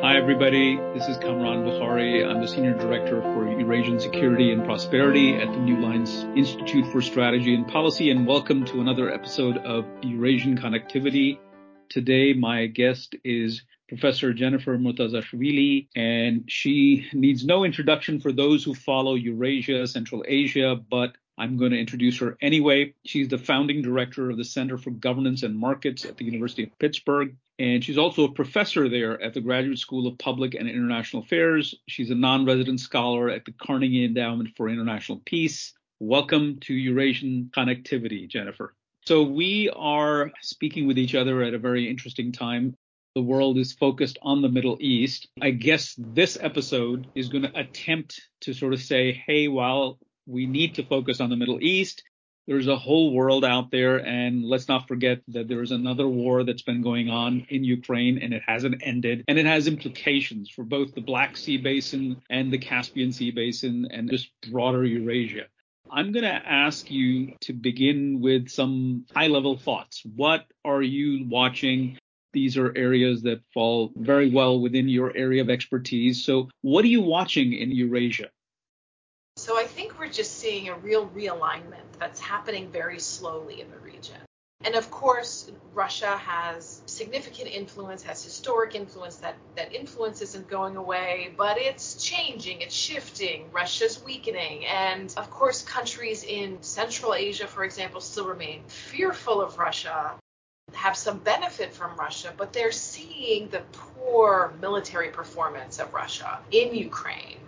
Hi, everybody. This is Kamran Bokhari. I'm the Senior Director for Eurasian Security and Prosperity at the New Lines Institute for Strategy and Policy, and welcome to another episode of Eurasian Connectivity. Today, my guest is Professor Jennifer Murtazashvili, and she needs no introduction for those who follow Eurasia, Central Asia, but I'm going to introduce her anyway. She's the founding director of the Center for Governance and Markets at the University of Pittsburgh. And she's also a professor there at the Graduate School of Public and International Affairs. She's a non resident scholar at the Carnegie Endowment for International Peace. Welcome to Eurasian Connectivity, Jennifer. So, we are speaking with each other at a very interesting time. The world is focused on the Middle East. I guess this episode is going to attempt to sort of say, hey, while we need to focus on the Middle East. There's a whole world out there, and let's not forget that there is another war that's been going on in Ukraine, and it hasn't ended, and it has implications for both the Black Sea Basin and the Caspian Sea Basin, and just broader Eurasia. I'm going to ask you to begin with some high level thoughts. What are you watching? These are areas that fall very well within your area of expertise. So, what are you watching in Eurasia? So I think we're just seeing a real realignment that's happening very slowly in the region. And of course, Russia has significant influence, has historic influence. That, that influence isn't going away, but it's changing, it's shifting. Russia's weakening. And of course, countries in Central Asia, for example, still remain fearful of Russia, have some benefit from Russia, but they're seeing the poor military performance of Russia in Ukraine.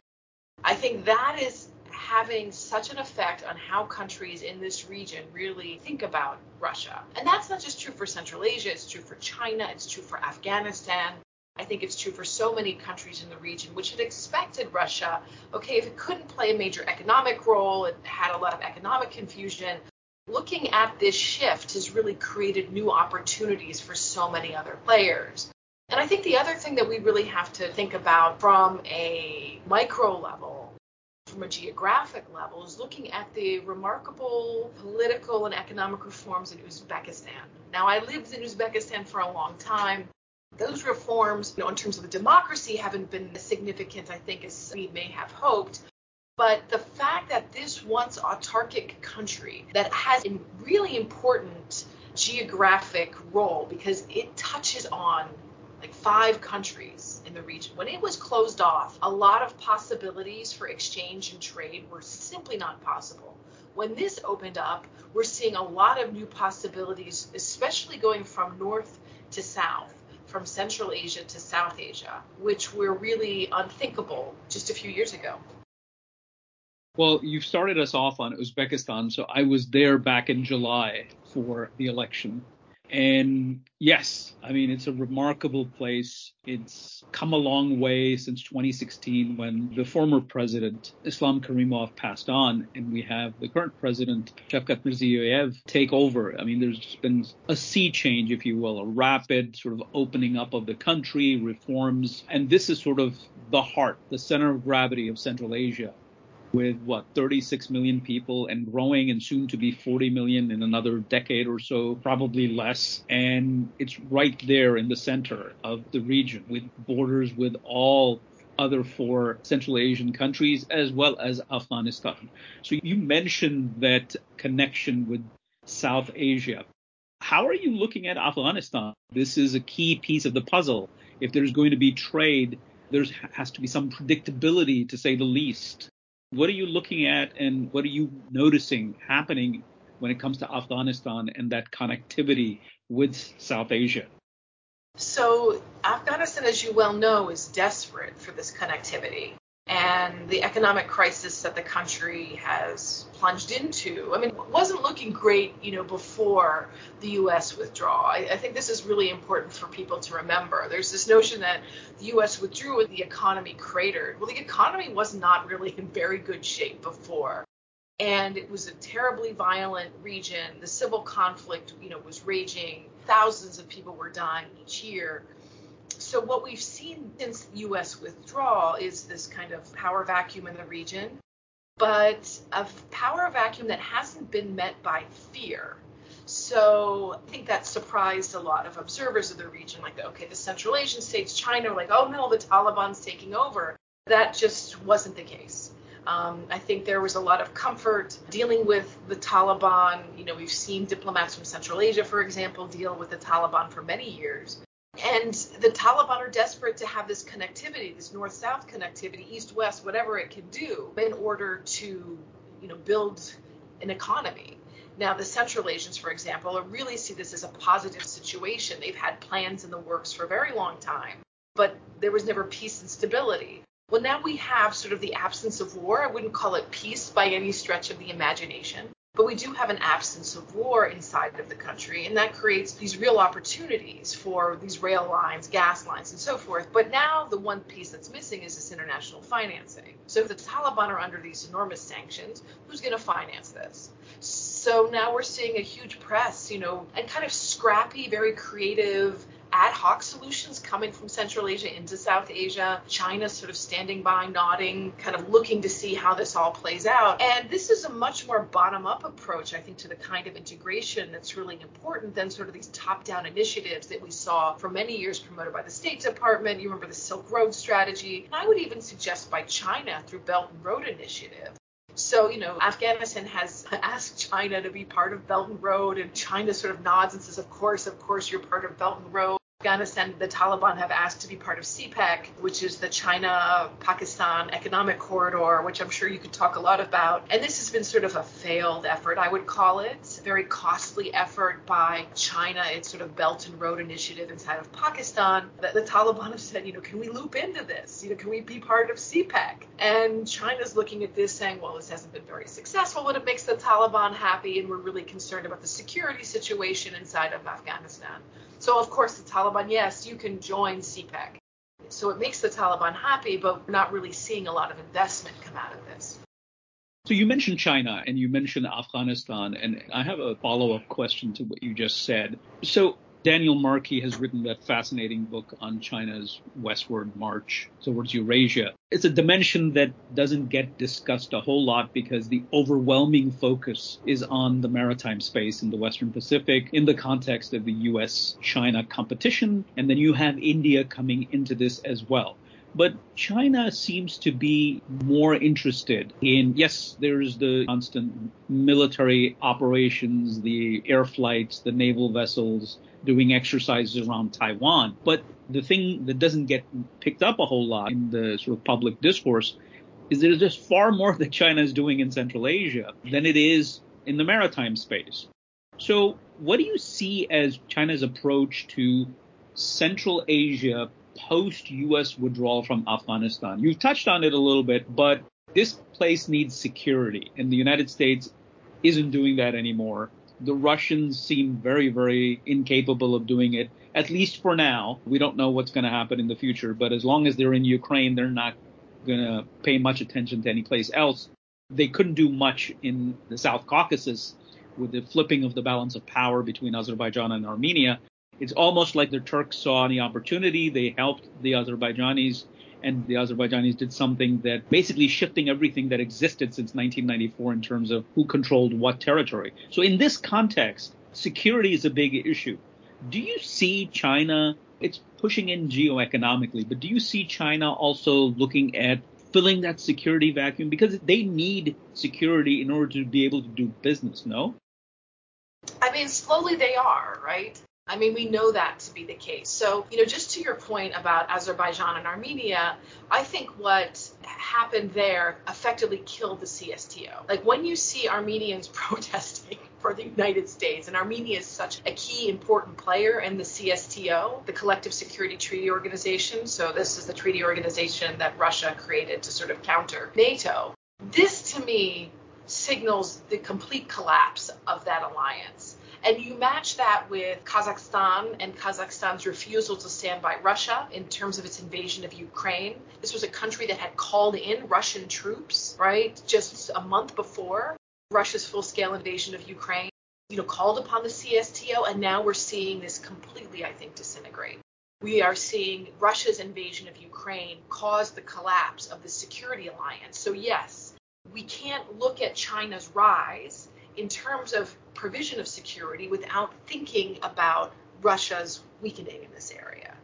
I think that is having such an effect on how countries in this region really think about Russia. And that's not just true for Central Asia, it's true for China, it's true for Afghanistan. I think it's true for so many countries in the region, which had expected Russia, okay, if it couldn't play a major economic role, it had a lot of economic confusion. Looking at this shift has really created new opportunities for so many other players. And I think the other thing that we really have to think about from a micro level from a geographic level is looking at the remarkable political and economic reforms in Uzbekistan. Now, I lived in Uzbekistan for a long time. Those reforms, you know, in terms of the democracy, haven't been as significant, I think, as we may have hoped. But the fact that this once autarkic country that has a really important geographic role because it touches on like five countries in the region. When it was closed off, a lot of possibilities for exchange and trade were simply not possible. When this opened up, we're seeing a lot of new possibilities, especially going from north to south, from Central Asia to South Asia, which were really unthinkable just a few years ago. Well, you started us off on Uzbekistan, so I was there back in July for the election. And yes, I mean, it's a remarkable place. It's come a long way since 2016 when the former president, Islam Karimov, passed on, and we have the current president, Shavkat Mirziyoyev, take over. I mean, there's been a sea change, if you will, a rapid sort of opening up of the country, reforms. And this is sort of the heart, the center of gravity of Central Asia with what 36 million people and growing and soon to be 40 million in another decade or so, probably less. And it's right there in the center of the region with borders with all other four Central Asian countries as well as Afghanistan. So you mentioned that connection with South Asia. How are you looking at Afghanistan? This is a key piece of the puzzle. If there's going to be trade, there has to be some predictability, to say the least. What are you looking at and what are you noticing happening when it comes to Afghanistan and that connectivity with South Asia? So, Afghanistan, as you well know, is desperate for this connectivity and the economic crisis that the country has plunged into. I mean, wasn't looking great, you know, before the U.S. withdrawal. I, I, think this is really important for people to remember. There's this notion that the U.S. withdrew and the economy cratered. Well, the economy was not really in very good shape before. And it was a terribly violent region. The civil conflict, you know, was raging. Thousands of people were dying each year so what we've seen since U.S. withdrawal is this kind of power vacuum in the region, but a power vacuum that hasn't been met by fear. So I think that surprised a lot of observers of the region, like, okay, the Central Asian states, China, like, oh no, the Taliban's taking over. That just wasn't the case. Um, I think there was a lot of comfort dealing with the Taliban. You know, we've seen diplomats from Central Asia, for example, deal with the Taliban for many years. And the Taliban are desperate to have this connectivity, this north-south connectivity, east-west, whatever it can do, in order to, you know, build an economy. Now, the Central Asians, for example, really see this as a positive situation. They've had plans in the works for a very long time, but there was never peace and stability. Well, now we have sort of the absence of war. I wouldn't call it peace by any stretch of the imagination, but we do have an absence of war inside of the country, and that creates these real opportunities for these rail lines, gas lines, and so forth. But now the one piece that's missing is this international financing. So if the Taliban are under these enormous sanctions, who's going to finance this? So now we're seeing a huge press, you know, and kind of scrappy, very creative ad hoc solutions coming from Central Asia into South Asia. China sort of standing by, nodding, kind of looking to see how this all plays out. And this is a much more bottom up approach, I think, to the kind of integration that's really important than sort of these top down initiatives that we saw for many years promoted by the State Department. You remember the Silk Road strategy. And I would even suggest by China through Belt and Road Initiative. So, you know, Afghanistan has asked China to be part of Belt and Road, and China sort of nods and says, Of course, of course, you're part of Belt and Road. Afghanistan, the Taliban have asked to be part of CPEC, which is the China Pakistan Economic Corridor, which I'm sure you could talk a lot about. And this has been sort of a failed effort, I would call it. Very costly effort by China. It's sort of Belt and Road Initiative inside of Pakistan. The, the Taliban have said, you know, can we loop into this? You know, can we be part of CPEC? And China's looking at this saying, well, this hasn't been very successful, but it makes the Taliban happy, and we're really concerned about the security situation inside of Afghanistan. So, of course, the Taliban, yes, you can join CPEC. So it makes the Taliban happy, but we're not really seeing a lot of investment come out of this. So you mentioned China and you mentioned Afghanistan, and I have a follow up question to what you just said. So Daniel Markey has written that fascinating book on China's westward march towards Eurasia. It's a dimension that doesn't get discussed a whole lot because the overwhelming focus is on the maritime space in the Western Pacific in the context of the US China competition. And then you have India coming into this as well. But China seems to be more interested in, yes, there's the constant military operations, the air flights, the naval vessels, doing exercises around Taiwan. But the thing that doesn't get picked up a whole lot in the sort of public discourse is there's just far more that China is doing in Central Asia than it is in the maritime space. So what do you see as China's approach to Central Asia post U.S. withdrawal from Afghanistan? You've touched on it a little bit, but this place needs security, and the United States isn't doing that anymore. The Russians seem very, very incapable of doing it, at least for now. We don't know what's going to happen in the future, but as long as they're in Ukraine, they're not going to pay much attention to any place else. They couldn't do much in the South Caucasus with the flipping of the balance of power between Azerbaijan and Armenia. It's almost like the Turks saw any opportunity. They helped the Azerbaijanis and the Azerbaijanis did something that basically shifting everything that existed since 1994 in terms of who controlled what territory. So in this context, security is a big issue. Do you see China? It's pushing in geoeconomically, but do you see China also looking at filling that security vacuum because they need security in order to be able to do business? No. I mean, slowly they are, right? I mean, we know that to be the case. So, you know, just to your point about Azerbaijan and Armenia, I think what happened there effectively killed the CSTO. Like when you see Armenians protesting for the United States, and Armenia is such a key important player in the CSTO, the Collective Security Treaty Organization. So, this is the treaty organization that Russia created to sort of counter NATO. This to me signals the complete collapse of that alliance. And you match that with Kazakhstan and Kazakhstan's refusal to stand by Russia in terms of its invasion of Ukraine. This was a country that had called in Russian troops, right, just a month before Russia's full scale invasion of Ukraine, you know, called upon the CSTO. And now we're seeing this completely, I think, disintegrate. We are seeing Russia's invasion of Ukraine cause the collapse of the security alliance. So, yes, we can't look at China's rise in terms of provision of security without thinking about Russia's weakening in this area.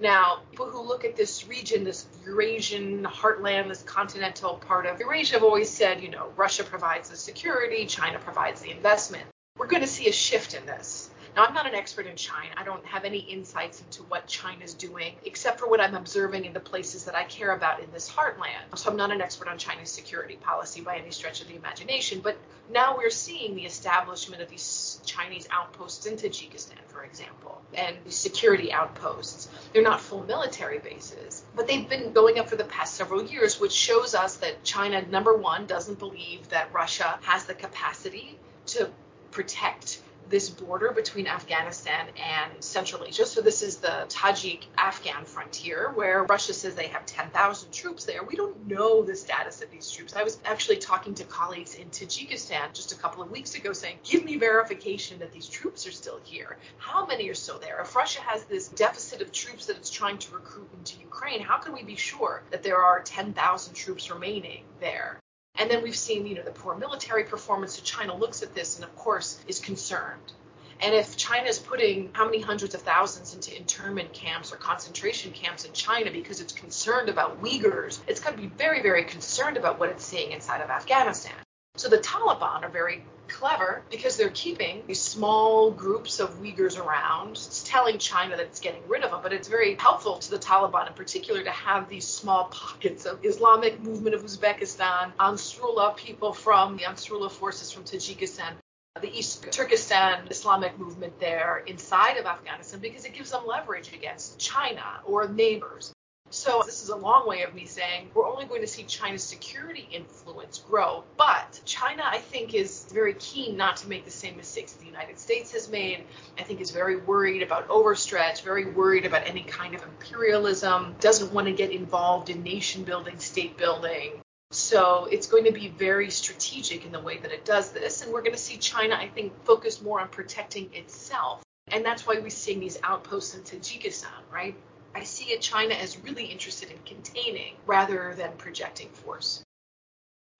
Now, people who look at this region, this Eurasian heartland, this continental part of Eurasia, have always said, you know, Russia provides the security, China provides the investment. We're going to see a shift in this. Now, I'm not an expert in China. I don't have any insights into what China's doing, except for what I'm observing in the places that I care about in this heartland. So I'm not an expert on China's security policy by any stretch of the imagination. But now we're seeing the establishment of these Chinese outposts in Tajikistan, for example, and these security outposts. They're not full military bases, but they've been going up for the past several years, which shows us that China, number one, doesn't believe that Russia has the capacity to protect this border between Afghanistan and Central Asia. So this is the Tajik Afghan frontier where Russia says they have 10,000 troops there. We don't know the status of these troops. I was actually talking to colleagues in Tajikistan just a couple of weeks ago saying, give me verification that these troops are still here. How many are still there? If Russia has this deficit of troops that it's trying to recruit into Ukraine, how can we be sure that there are 10,000 troops remaining there? And then we've seen, you know, the poor military performance. So China looks at this and, of course, is concerned. And if China is putting how many hundreds of thousands into internment camps or concentration camps in China because it's concerned about Uyghurs, it's going to be very, very concerned about what it's seeing inside of Afghanistan. So the Taliban are very clever because they're keeping these small groups of Uyghurs around. It's telling China that it's getting rid of them, but it's very helpful to the Taliban in particular to have these small pockets of Islamic movement of Uzbekistan, Ansarullah people from the Ansarullah forces from Tajikistan, the East Turkestan Islamic movement there inside of Afghanistan because it gives them leverage against China or neighbors. So this is a long way of me saying we're only going to see China's security influence grow. But China, I think, is very keen not to make the same mistakes the United States has made. I think is very worried about overstretch, very worried about any kind of imperialism, doesn't want to get involved in nation building, state building. So it's going to be very strategic in the way that it does this. And we're going to see China, I think, focus more on protecting itself. And that's why we're seeing these outposts in Tajikistan, right? I see China as really interested in containing rather than projecting force.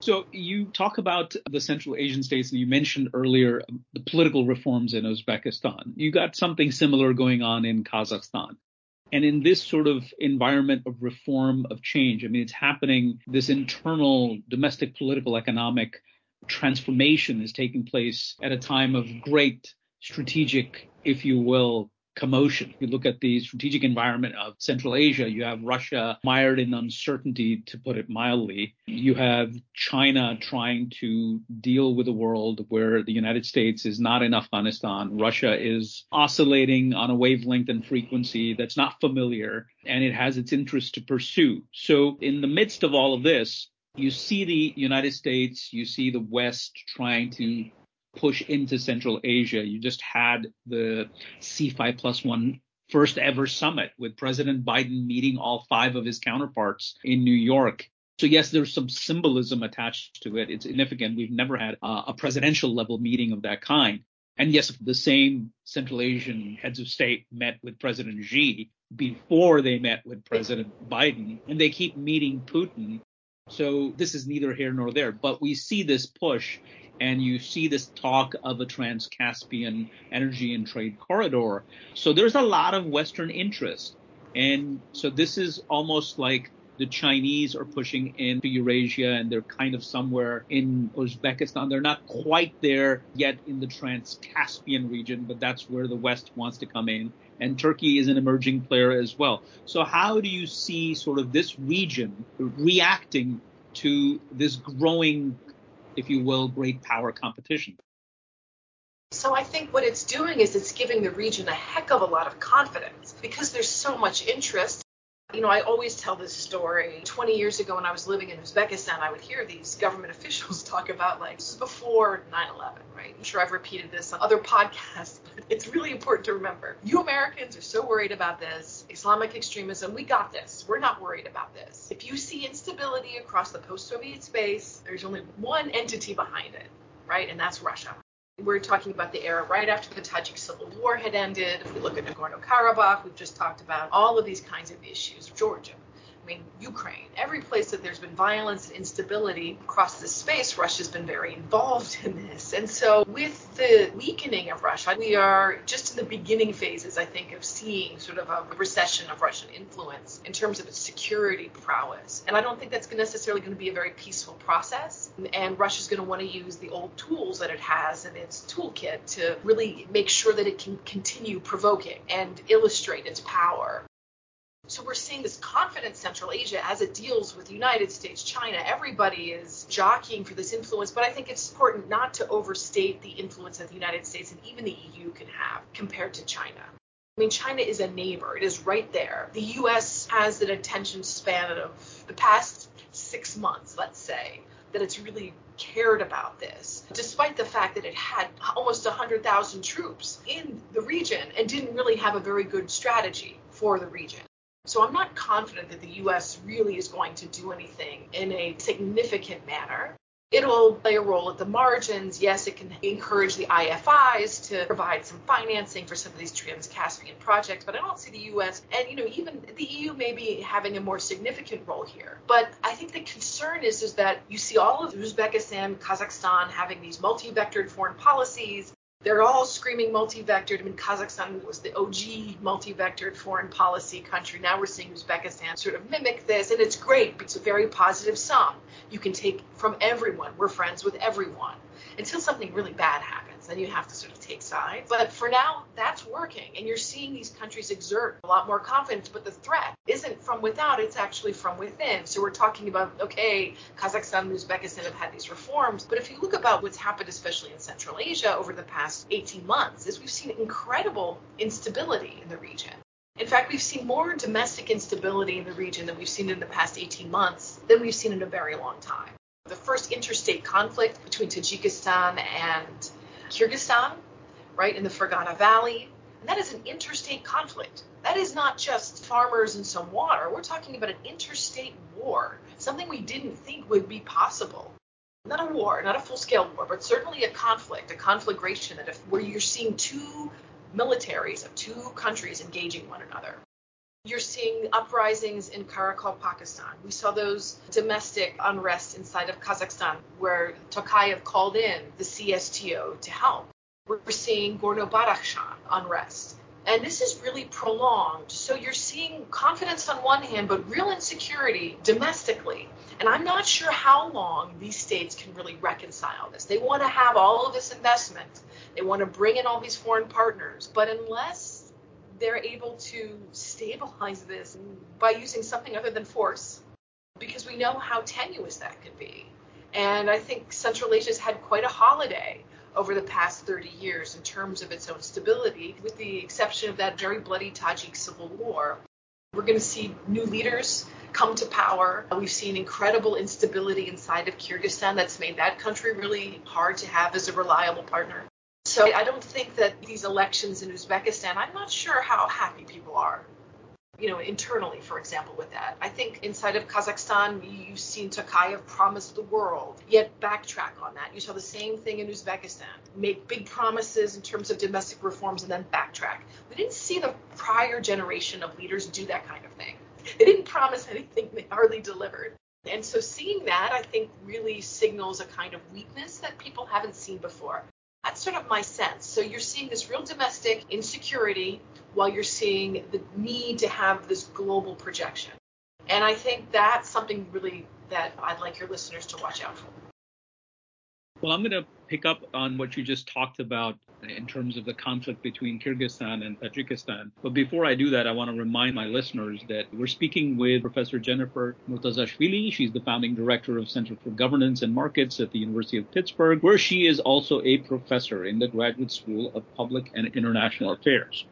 So you talk about the Central Asian states, and you mentioned earlier the political reforms in Uzbekistan. You got something similar going on in Kazakhstan. And in this sort of environment of reform, of change, I mean, it's happening, this internal domestic political economic transformation is taking place at a time of great strategic, if you will, commotion. If you look at the strategic environment of Central Asia, you have Russia mired in uncertainty, to put it mildly. You have China trying to deal with a world where the United States is not in Afghanistan. Russia is oscillating on a wavelength and frequency that's not familiar, and it has its interests to pursue. So in the midst of all of this, you see the United States, you see the West trying to push into Central Asia. You just had the C5 plus one first ever summit with President Biden meeting all five of his counterparts in New York. So yes, there's some symbolism attached to it. It's significant. We've never had uh, a presidential level meeting of that kind. And yes, the same Central Asian heads of state met with President Xi before they met with President Biden, and they keep meeting Putin. So this is neither here nor there, but we see this push and you see this talk of a trans-Caspian energy and trade corridor. So there's a lot of Western interest. And so this is almost like the Chinese are pushing into Eurasia and they're kind of somewhere in Uzbekistan. They're not quite there yet in the Trans-Caspian region, but that's where the West wants to come in. And Turkey is an emerging player as well. So how do you see sort of this region reacting to this growing if you will, great power competition. So I think what it's doing is it's giving the region a heck of a lot of confidence because there's so much interest. You know, I always tell this story. 20 years ago, when I was living in Uzbekistan, I would hear these government officials talk about, like, this is before 9 11, right? I'm sure I've repeated this on other podcasts, but it's really important to remember. You Americans are so worried about this Islamic extremism. We got this. We're not worried about this. If you see instability across the post Soviet space, there's only one entity behind it, right? And that's Russia. We're talking about the era right after the Tajik civil war had ended. If we look at Nagorno Karabakh, we've just talked about all of these kinds of issues, Georgia. I mean, Ukraine, every place that there's been violence and instability across this space, Russia's been very involved in this. And so, with the weakening of Russia, we are just in the beginning phases, I think, of seeing sort of a recession of Russian influence in terms of its security prowess. And I don't think that's necessarily going to be a very peaceful process. And Russia's going to want to use the old tools that it has in its toolkit to really make sure that it can continue provoking and illustrate its power so we're seeing this confident Central Asia as it deals with the United States, China. Everybody is jockeying for this influence, but I think it's important not to overstate the influence that the United States and even the EU can have compared to China. I mean, China is a neighbor. It is right there. The U.S. has an attention span of the past six months, let's say, that it's really cared about this, despite the fact that it had almost 100,000 troops in the region and didn't really have a very good strategy for the region. So I'm not confident that the US really is going to do anything in a significant manner. It'll play a role at the margins. Yes, it can encourage the IFIs to provide some financing for some of these Trans-Caspian projects, but I don't see the US and you know even the EU maybe having a more significant role here. But I think the concern is is that you see all of Uzbekistan, Kazakhstan having these multi-vectored foreign policies they're all screaming multi-vectored. I mean, Kazakhstan was the OG multi-vectored foreign policy country. Now we're seeing Uzbekistan sort of mimic this, and it's great. It's a very positive sum. You can take from everyone. We're friends with everyone until something really bad happens. Then you have to sort of take sides. But for now, that's working. And you're seeing these countries exert a lot more confidence. But the threat isn't from without, it's actually from within. So we're talking about, okay, Kazakhstan and Uzbekistan have had these reforms. But if you look about what's happened, especially in Central Asia over the past 18 months, is we've seen incredible instability in the region. In fact, we've seen more domestic instability in the region than we've seen in the past 18 months than we've seen in a very long time the first interstate conflict between Tajikistan and Kyrgyzstan, right, in the Fergana Valley. And that is an interstate conflict. That is not just farmers and some water. We're talking about an interstate war, something we didn't think would be possible. Not a war, not a full scale war, but certainly a conflict, a conflagration where you're seeing two militaries of two countries engaging one another. You're seeing uprisings in Karakalpakstan. We saw those domestic unrest inside of Kazakhstan where Tokayev called in the CSTO to help. We're seeing Gorno-Badakhshan unrest. And this is really prolonged. So you're seeing confidence on one hand, but real insecurity domestically. And I'm not sure how long these states can really reconcile this. They want to have all of this investment, they want to bring in all these foreign partners. But unless they're able to stabilize this by using something other than force because we know how tenuous that could be. And I think Central Asia's had quite a holiday over the past 30 years in terms of its own stability, with the exception of that very bloody Tajik civil war. We're going to see new leaders come to power. We've seen incredible instability inside of Kyrgyzstan that's made that country really hard to have as a reliable partner. So I don't think that these elections in Uzbekistan, I'm not sure how happy people are, you know, internally, for example, with that. I think inside of Kazakhstan, you've seen Tokayev promise the world, yet backtrack on that. You saw the same thing in Uzbekistan, make big promises in terms of domestic reforms and then backtrack. We didn't see the prior generation of leaders do that kind of thing. They didn't promise anything, they hardly delivered. And so seeing that, I think, really signals a kind of weakness that people haven't seen before. Sort of my sense. So you're seeing this real domestic insecurity while you're seeing the need to have this global projection. And I think that's something really that I'd like your listeners to watch out for. Well, I'm going to pick up on what you just talked about in terms of the conflict between Kyrgyzstan and Tajikistan. But before I do that, I want to remind my listeners that we're speaking with Professor Jennifer Murtazashvili. She's the founding director of Center for Governance and Markets at the University of Pittsburgh, where she is also a professor in the Graduate School of Public and International Affairs.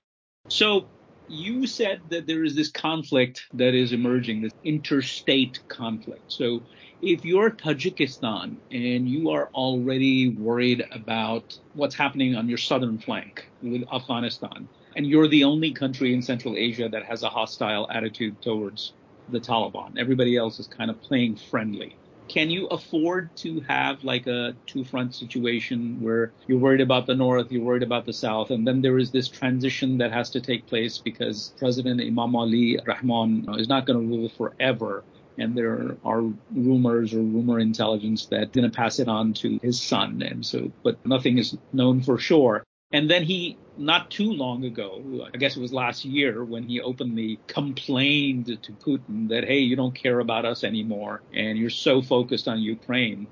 So you said that there is this conflict that is emerging, this interstate conflict. So if you're Tajikistan and you are already worried about what's happening on your southern flank with Afghanistan, and you're the only country in Central Asia that has a hostile attitude towards the Taliban, everybody else is kind of playing friendly. can you afford to have like a two front situation where you're worried about the north, you're worried about the south, and then there is this transition that has to take place because President Emomali Rahmon is not going to rule forever. And there are rumors or rumor intelligence that to pass it on to his son. And so, but nothing is known for sure. And then he, not too long ago, I guess it was last year, when he openly complained to Putin that, hey, you don't care about us anymore and you're so focused on Ukraine.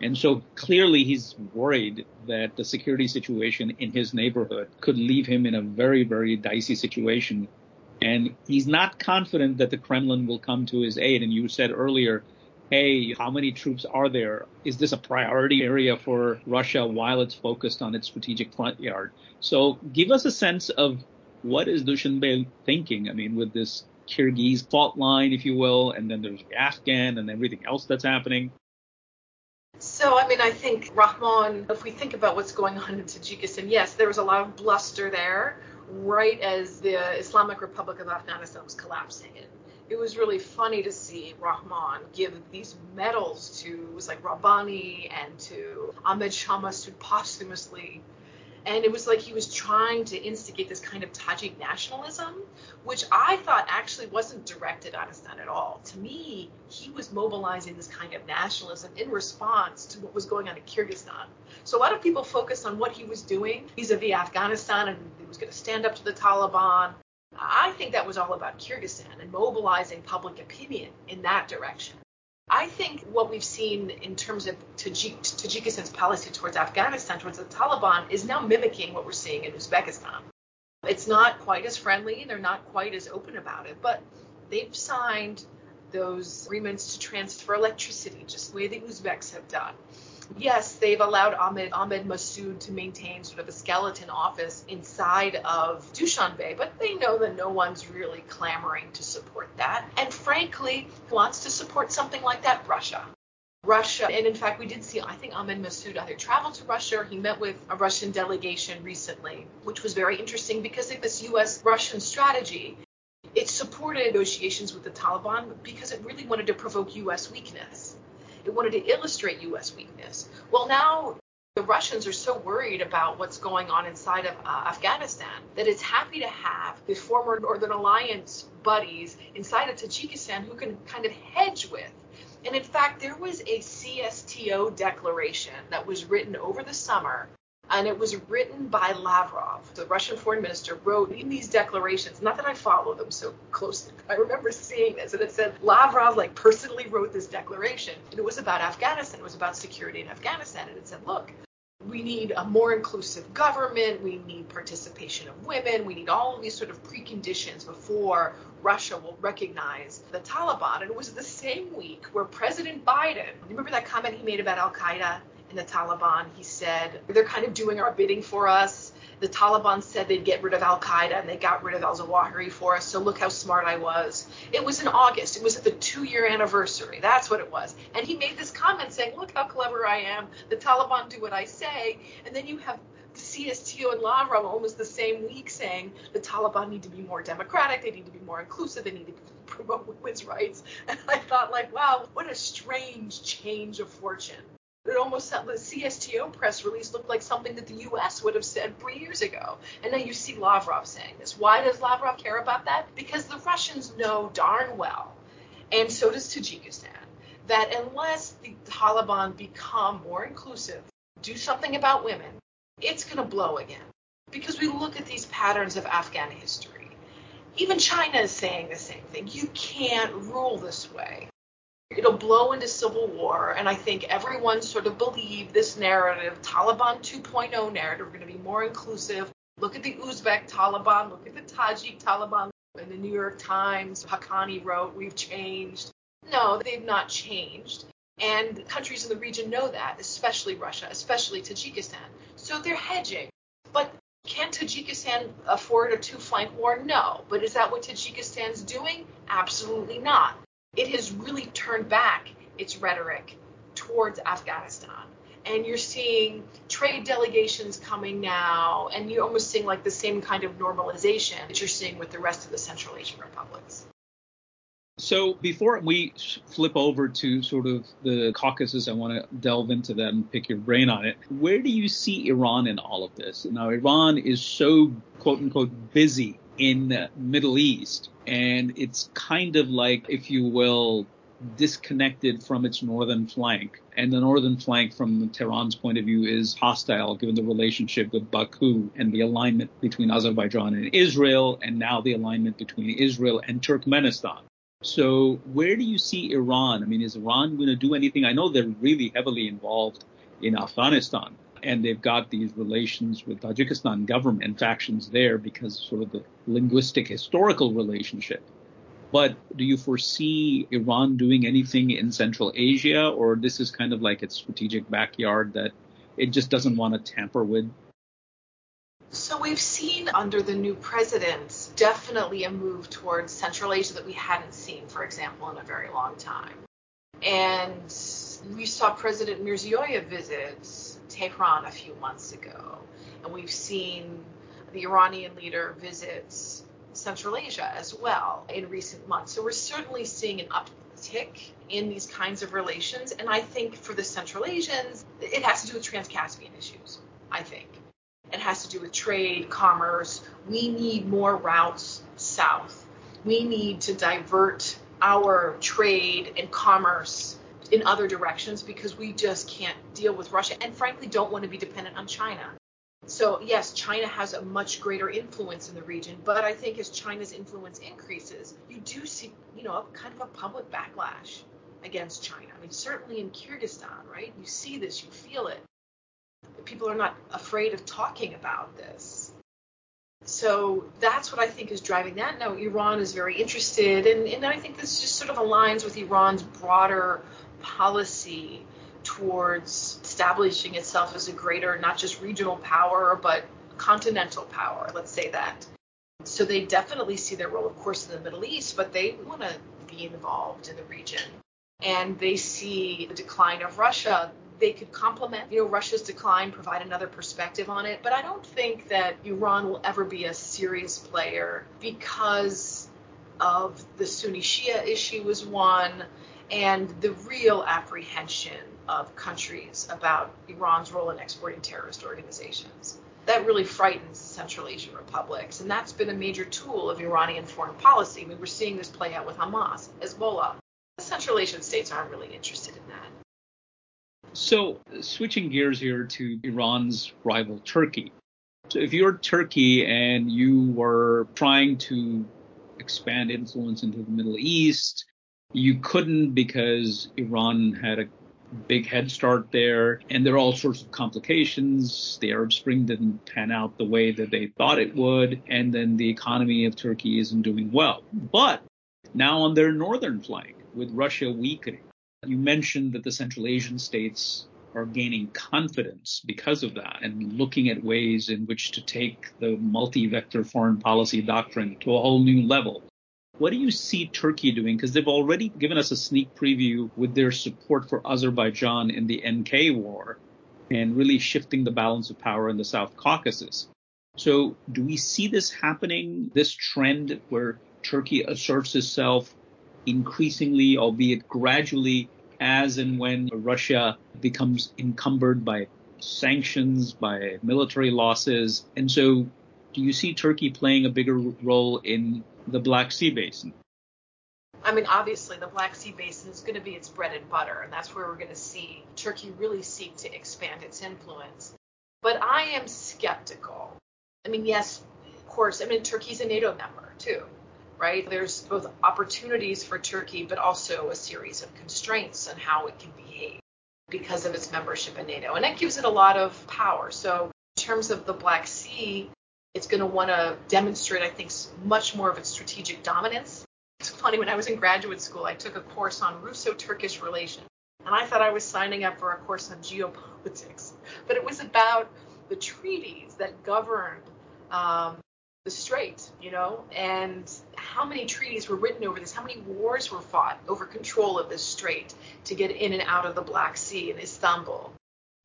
And so clearly he's worried that the security situation in his neighborhood could leave him in a very, very dicey situation. And he's not confident that the Kremlin will come to his aid. And you said earlier hey, how many troops are there? Is this a priority area for Russia while it's focused on its strategic front yard? So give us a sense of what is Dushanbe thinking? I mean, with this Kyrgyz fault line, if you will, and then there's the Afghan and everything else that's happening. So, I mean, I think Rahmon, if we think about what's going on in Tajikistan, yes, there was a lot of bluster there right as the Islamic Republic of Afghanistan was collapsing. And it was really funny to see Rahmon give these medals to it was like Rabbani and to Ahmed Shah Massoud posthumously. And it was like he was trying to instigate this kind of Tajik nationalism, which I thought actually wasn't directed at Afghanistan at all. To me, he was mobilizing this kind of nationalism in response to what was going on in Kyrgyzstan. So a lot of people focused on what he was doing vis-a-vis Afghanistan and he was going to stand up to the Taliban I think that was all about Kyrgyzstan and mobilizing public opinion in that direction. I think what we've seen in terms of Tajik, Tajikistan's policy towards Afghanistan, towards the Taliban, is now mimicking what we're seeing in Uzbekistan. It's not quite as friendly, they're not quite as open about it, but they've signed those agreements to transfer electricity, just the way the Uzbeks have done yes, they've allowed Ahmed, Ahmed Massoud to maintain sort of a skeleton office inside of Dushanbe, but they know that no one's really clamoring to support that. And frankly, who wants to support something like that? Russia. Russia, and in fact, we did see, I think Ahmed Massoud either traveled to Russia or he met with a Russian delegation recently, which was very interesting because of this US Russian strategy. It supported negotiations with the Taliban because it really wanted to provoke US weakness. It wanted to illustrate U.S. weakness. Well, now the Russians are so worried about what's going on inside of uh, Afghanistan that it's happy to have the former Northern Alliance buddies inside of Tajikistan who can kind of hedge with. And in fact, there was a CSTO declaration that was written over the summer and it was written by Lavrov. The Russian foreign minister wrote in these declarations, not that I follow them so closely, I remember seeing this, and it said Lavrov like personally wrote this declaration, and it was about Afghanistan, it was about security in Afghanistan, and it said, look, we need a more inclusive government, we need participation of women, we need all of these sort of preconditions before Russia will recognize the Taliban. And it was the same week where President Biden, remember that comment he made about Al Qaeda? In the Taliban. He said, they're kind of doing our bidding for us. The Taliban said they'd get rid of Al Qaeda and they got rid of al Zawahiri for us. So look how smart I was. It was in August. It was the two year anniversary. That's what it was. And he made this comment saying, look how clever I am. The Taliban do what I say. And then you have the CSTO and Lavrov almost the same week saying the Taliban need to be more democratic, they need to be more inclusive, they need to promote women's rights. And I thought, like, wow, what a strange change of fortune. It almost the CSTO press release looked like something that the U.S. would have said three years ago. And now you see Lavrov saying this. Why does Lavrov care about that? Because the Russians know darn well, and so does Tajikistan, that unless the Taliban become more inclusive, do something about women, it's going to blow again. Because we look at these patterns of Afghan history. Even China is saying the same thing. You can't rule this way it'll blow into civil war. And I think everyone sort of believed this narrative, Taliban 2.0 narrative, we're going to be more inclusive. Look at the Uzbek Taliban, look at the Tajik Taliban. In the New York Times, Haqqani wrote, We've changed. No, they've not changed. And countries in the region know that, especially Russia, especially Tajikistan. So they're hedging. But can Tajikistan afford a two flank war? No. But is that what Tajikistan's doing? Absolutely not it has really turned back its rhetoric towards Afghanistan. And you're seeing trade delegations coming now, and you're almost seeing like the same kind of normalization that you're seeing with the rest of the Central Asian republics. So before we flip over to sort of the Caucasus, I want to delve into that and pick your brain on it. Where do you see Iran in all of this? Now, Iran is so quote unquote busy in Middle East, and it's kind of like, if you will, disconnected from its northern flank. And the northern flank, from Tehran's point of view, is hostile given the relationship with Baku and the alignment between Azerbaijan and Israel, and now the alignment between Israel and Turkmenistan. So where do you see Iran? I mean, is Iran going to do anything? I know they're really heavily involved in Afghanistan and they've got these relations with Tajikistan government and factions there because sort of the linguistic historical relationship. But do you foresee Iran doing anything in Central Asia, or this is kind of like its strategic backyard that it just doesn't want to tamper with? So we've seen under the new presidents definitely a move towards Central Asia that we hadn't seen, for example, in a very long time. And we saw President Mirziyoyev visit Tehran a few months ago, and we've seen the Iranian leader visits Central Asia as well in recent months. So we're certainly seeing an uptick in these kinds of relations. And I think for the Central Asians, it has to do with Trans-Caspian issues, I think. It has to do with trade, commerce. We need more routes south. We need to divert our trade and commerce in other directions because we just can't deal with Russia and frankly don't want to be dependent on China. So yes, China has a much greater influence in the region, but I think as China's influence increases, you do see, you know, kind of a public backlash against China. I mean, certainly in Kyrgyzstan, right? You see this, you feel it. People are not afraid of talking about this. So that's what I think is driving that. Now, Iran is very interested, and, and I think this just sort of aligns with Iran's broader policy towards establishing itself as a greater, not just regional power, but continental power, let's say that. So they definitely see their role, of course, in the Middle East, but they want to be involved in the region. And they see the decline of Russia. They could complement, you know, Russia's decline, provide another perspective on it. But I don't think that Iran will ever be a serious player because of the Sunni Shia issue was one, and the real apprehension of countries about Iran's role in exporting terrorist organizations. That really frightens the Central Asian republics, and that's been a major tool of Iranian foreign policy. I mean, we're seeing this play out with Hamas, Hezbollah. The Central Asian states aren't really interested in that. So, switching gears here to Iran's rival Turkey. So, if you're Turkey and you were trying to expand influence into the Middle East, you couldn't because Iran had a big head start there, and there are all sorts of complications. The Arab Spring didn't pan out the way that they thought it would, and then the economy of Turkey isn't doing well. But now on their northern flank, with Russia weakening, you mentioned that the Central Asian states are gaining confidence because of that and looking at ways in which to take the multi-vector foreign policy doctrine to a whole new level. What do you see Turkey doing? Because they've already given us a sneak preview with their support for Azerbaijan in the NK war and really shifting the balance of power in the South Caucasus. So do we see this happening, this trend where Turkey asserts itself increasingly, albeit gradually, as and when Russia becomes encumbered by sanctions, by military losses? And so do you see Turkey playing a bigger role in the Black Sea Basin? I mean, obviously, the Black Sea Basin is going to be its bread and butter, and that's where we're going to see Turkey really seek to expand its influence. But I am skeptical. I mean, yes, of course, I mean, Turkey's a NATO member too, right? There's both opportunities for Turkey, but also a series of constraints on how it can behave because of its membership in NATO. And that gives it a lot of power. So, in terms of the Black Sea, it's going to want to demonstrate, I think, much more of its strategic dominance. It's funny, when I was in graduate school, I took a course on Russo Turkish relations. And I thought I was signing up for a course on geopolitics, but it was about the treaties that governed um, the strait, you know, and how many treaties were written over this, how many wars were fought over control of this strait to get in and out of the Black Sea in Istanbul.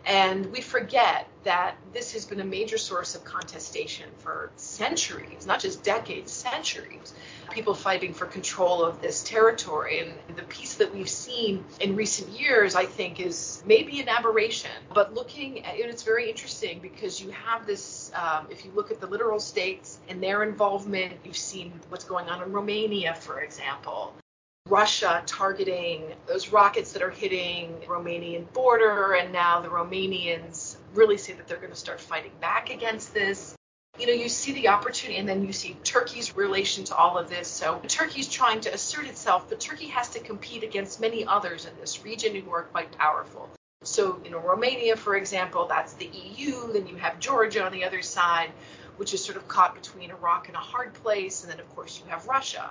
And we forget that this has been a major source of contestation for centuries, not just decades, centuries. People fighting for control of this territory. And the peace that we've seen in recent years, I think, is maybe an aberration. But looking at it, it's very interesting because you have this, um, if you look at the littoral states and their involvement, you've seen what's going on in Romania, for example. Russia targeting those rockets that are hitting Romanian border, and now the Romanians really say that they're going to start fighting back against this. You know, you see the opportunity, and then you see Turkey's relation to all of this. So Turkey's trying to assert itself, but Turkey has to compete against many others in this region who are quite powerful. So, you know, Romania, for example, that's the EU. Then you have Georgia on the other side, which is sort of caught between a rock and a hard place. And then, of course, you have Russia.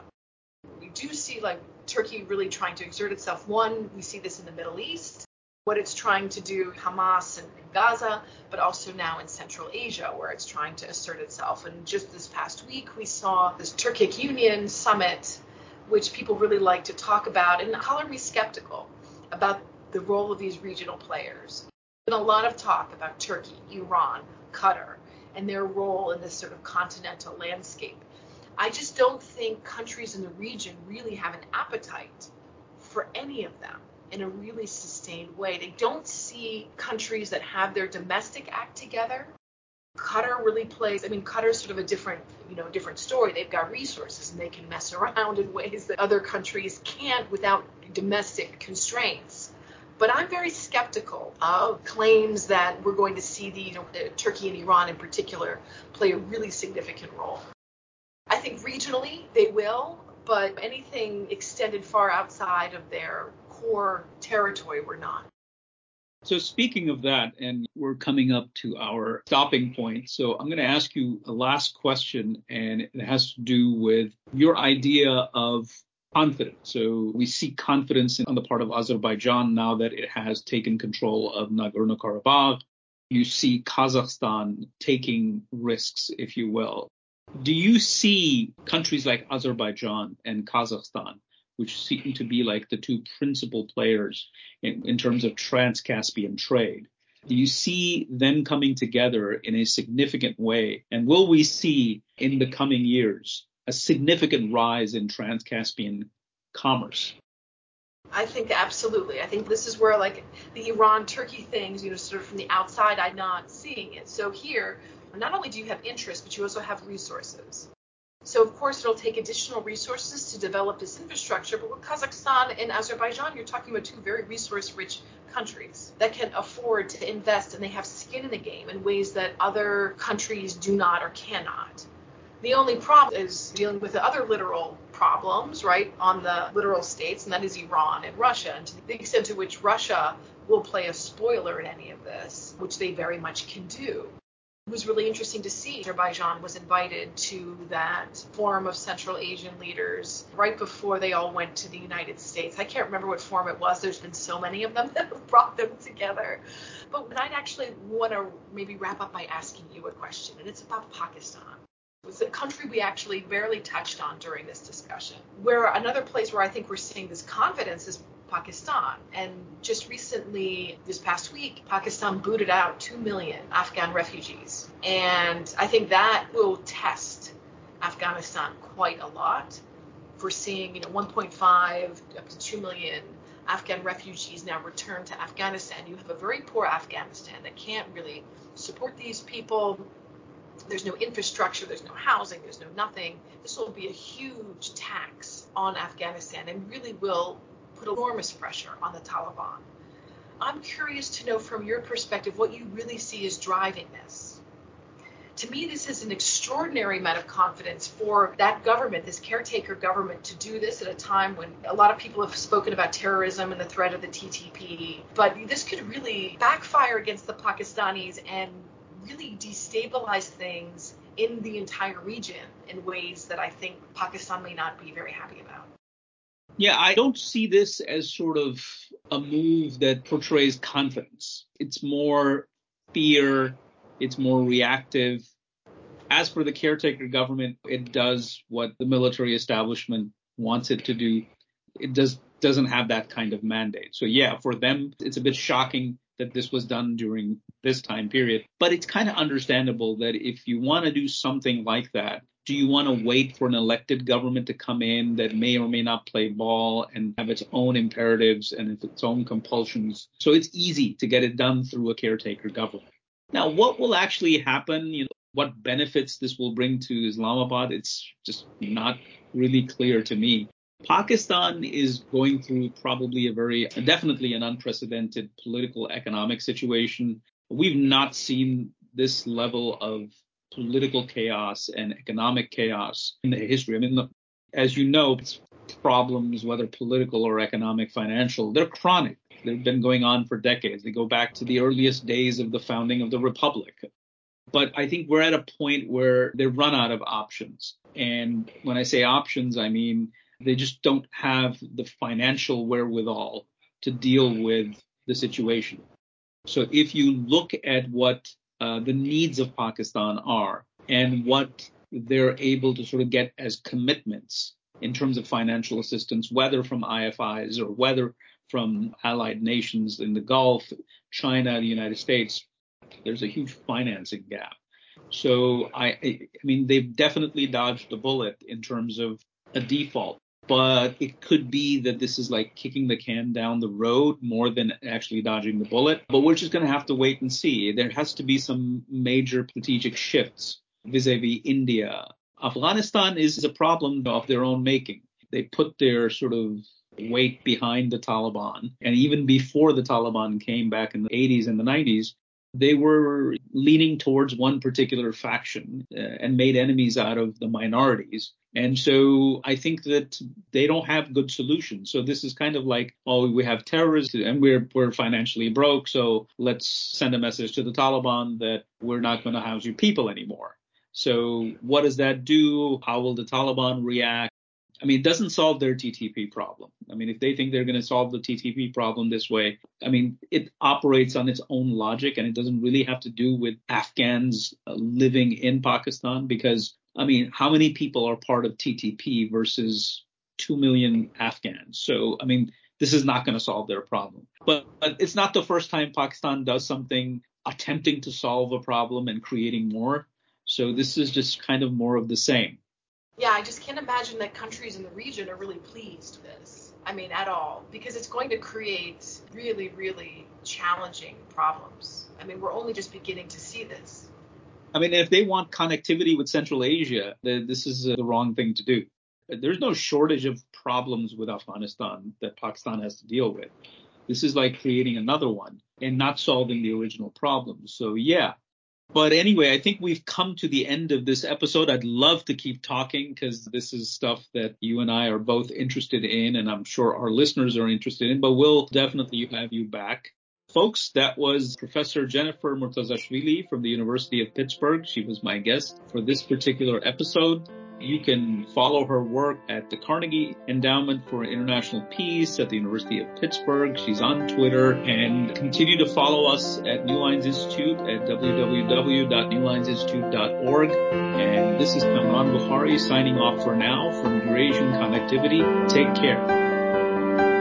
We do see like Turkey really trying to exert itself. One, we see this in the Middle East, what it's trying to do, Hamas and Gaza, but also now in Central Asia, where it's trying to assert itself. And just this past week, we saw this Turkic Union summit, which people really like to talk about and color me skeptical about the role of these regional players. There's been a lot of talk about Turkey, Iran, Qatar, and their role in this sort of continental landscape. I just don't think countries in the region really have an appetite for any of them in a really sustained way. They don't see countries that have their domestic act together. Qatar really plays, I mean, Qatar's sort of a different, you know, different story. They've got resources and they can mess around in ways that other countries can't without domestic constraints. But I'm very skeptical of claims that we're going to see the, you know, Turkey and Iran in particular play a really significant role. Think regionally they will, but anything extended far outside of their core territory, we're not. So, speaking of that, and we're coming up to our stopping point. So, I'm going to ask you a last question, and it has to do with your idea of confidence. So, we see confidence on the part of Azerbaijan now that it has taken control of Nagorno Karabakh. You see Kazakhstan taking risks, if you will. Do you see countries like Azerbaijan and Kazakhstan, which seem to be like the two principal players in, in terms of trans-Caspian trade, do you see them coming together in a significant way? And will we see in the coming years a significant rise in trans-Caspian commerce? I think absolutely. I think this is where like the Iran Turkey things, you know, sort of from the outside, I'm not seeing it. So here, not only do you have interest, but you also have resources. So of course it'll take additional resources to develop this infrastructure, but with Kazakhstan and Azerbaijan, you're talking about two very resource-rich countries that can afford to invest and they have skin in the game in ways that other countries do not or cannot. The only problem is dealing with the other littoral problems, right, on the littoral states, and that is Iran and Russia. And to the extent to which Russia will play a spoiler in any of this, which they very much can do. It was really interesting to see Azerbaijan was invited to that forum of Central Asian leaders right before they all went to the United States. I can't remember what forum it was. There's been so many of them that have brought them together. But I'd actually want to maybe wrap up by asking you a question, and it's about Pakistan. It's a country we actually barely touched on during this discussion. Where another place where I think we're seeing this confidence is Pakistan. And just recently, this past week, Pakistan booted out 2 million Afghan refugees. And I think that will test Afghanistan quite a lot. For seeing, you know, 1.5 up to 2 million Afghan refugees now return to Afghanistan. You have a very poor Afghanistan that can't really support these people. There's no infrastructure, there's no housing, there's no nothing. This will be a huge tax on Afghanistan and really will put enormous pressure on the Taliban. I'm curious to know from your perspective what you really see as driving this. To me, this is an extraordinary amount of confidence for that government, this caretaker government, to do this at a time when a lot of people have spoken about terrorism and the threat of the TTP. But this could really backfire against the Pakistanis and really destabilize things in the entire region in ways that I think Pakistan may not be very happy about. Yeah, I don't see this as sort of a move that portrays confidence. It's more fear, it's more reactive. As for the caretaker government, it does what the military establishment wants it to do. It does doesn't have that kind of mandate. So yeah, for them it's a bit shocking that this was done during this time period. But it's kind of understandable that if you want to do something like that, do you want to wait for an elected government to come in that may or may not play ball and have its own imperatives and its own compulsions? So it's easy to get it done through a caretaker government. Now, what will actually happen? You know, what benefits this will bring to Islamabad? It's just not really clear to me. Pakistan is going through probably a very, definitely an unprecedented political economic situation. We've not seen this level of political chaos and economic chaos in the history. I mean, as you know, problems, whether political or economic, financial, they're chronic. They've been going on for decades. They go back to the earliest days of the founding of the republic. But I think we're at a point where they've run out of options. And when I say options, I mean they just don't have the financial wherewithal to deal with the situation. So if you look at what uh, the needs of Pakistan are and what they're able to sort of get as commitments in terms of financial assistance, whether from IFIs or whether from allied nations in the Gulf, China, the United States, there's a huge financing gap. So I, I mean, they've definitely dodged a bullet in terms of a default but it could be that this is like kicking the can down the road more than actually dodging the bullet. But we're just going to have to wait and see. There has to be some major strategic shifts vis-a-vis India. Afghanistan is a problem of their own making. They put their sort of weight behind the Taliban. And even before the Taliban came back in the 80s and the 90s, they were leaning towards one particular faction uh, and made enemies out of the minorities. And so I think that they don't have good solutions. So this is kind of like, oh, we have terrorists and we're we're financially broke, so let's send a message to the Taliban that we're not going to house your people anymore. So what does that do? How will the Taliban react? I mean, it doesn't solve their TTP problem. I mean, if they think they're going to solve the TTP problem this way, I mean, it operates on its own logic and it doesn't really have to do with Afghans uh, living in Pakistan because, I mean, how many people are part of TTP versus 2 million Afghans? So, I mean, this is not going to solve their problem. But, but it's not the first time Pakistan does something attempting to solve a problem and creating more. So this is just kind of more of the same yeah, I just can't imagine that countries in the region are really pleased with this. I mean, at all, because it's going to create really, really challenging problems. I mean, we're only just beginning to see this. I mean, if they want connectivity with Central Asia, this is the wrong thing to do. There's no shortage of problems with Afghanistan that Pakistan has to deal with. This is like creating another one and not solving the original problem. So yeah, but anyway, I think we've come to the end of this episode. I'd love to keep talking because this is stuff that you and I are both interested in, and I'm sure our listeners are interested in, but we'll definitely have you back. Folks, that was Professor Jennifer Murtazashvili from the University of Pittsburgh. She was my guest for this particular episode. You can follow her work at the Carnegie Endowment for International Peace at the University of Pittsburgh. She's on Twitter and continue to follow us at New Lines Institute at www.newlinesinstitute.org. And this is Kamran Bokhari signing off for now from Eurasian Connectivity. Take care.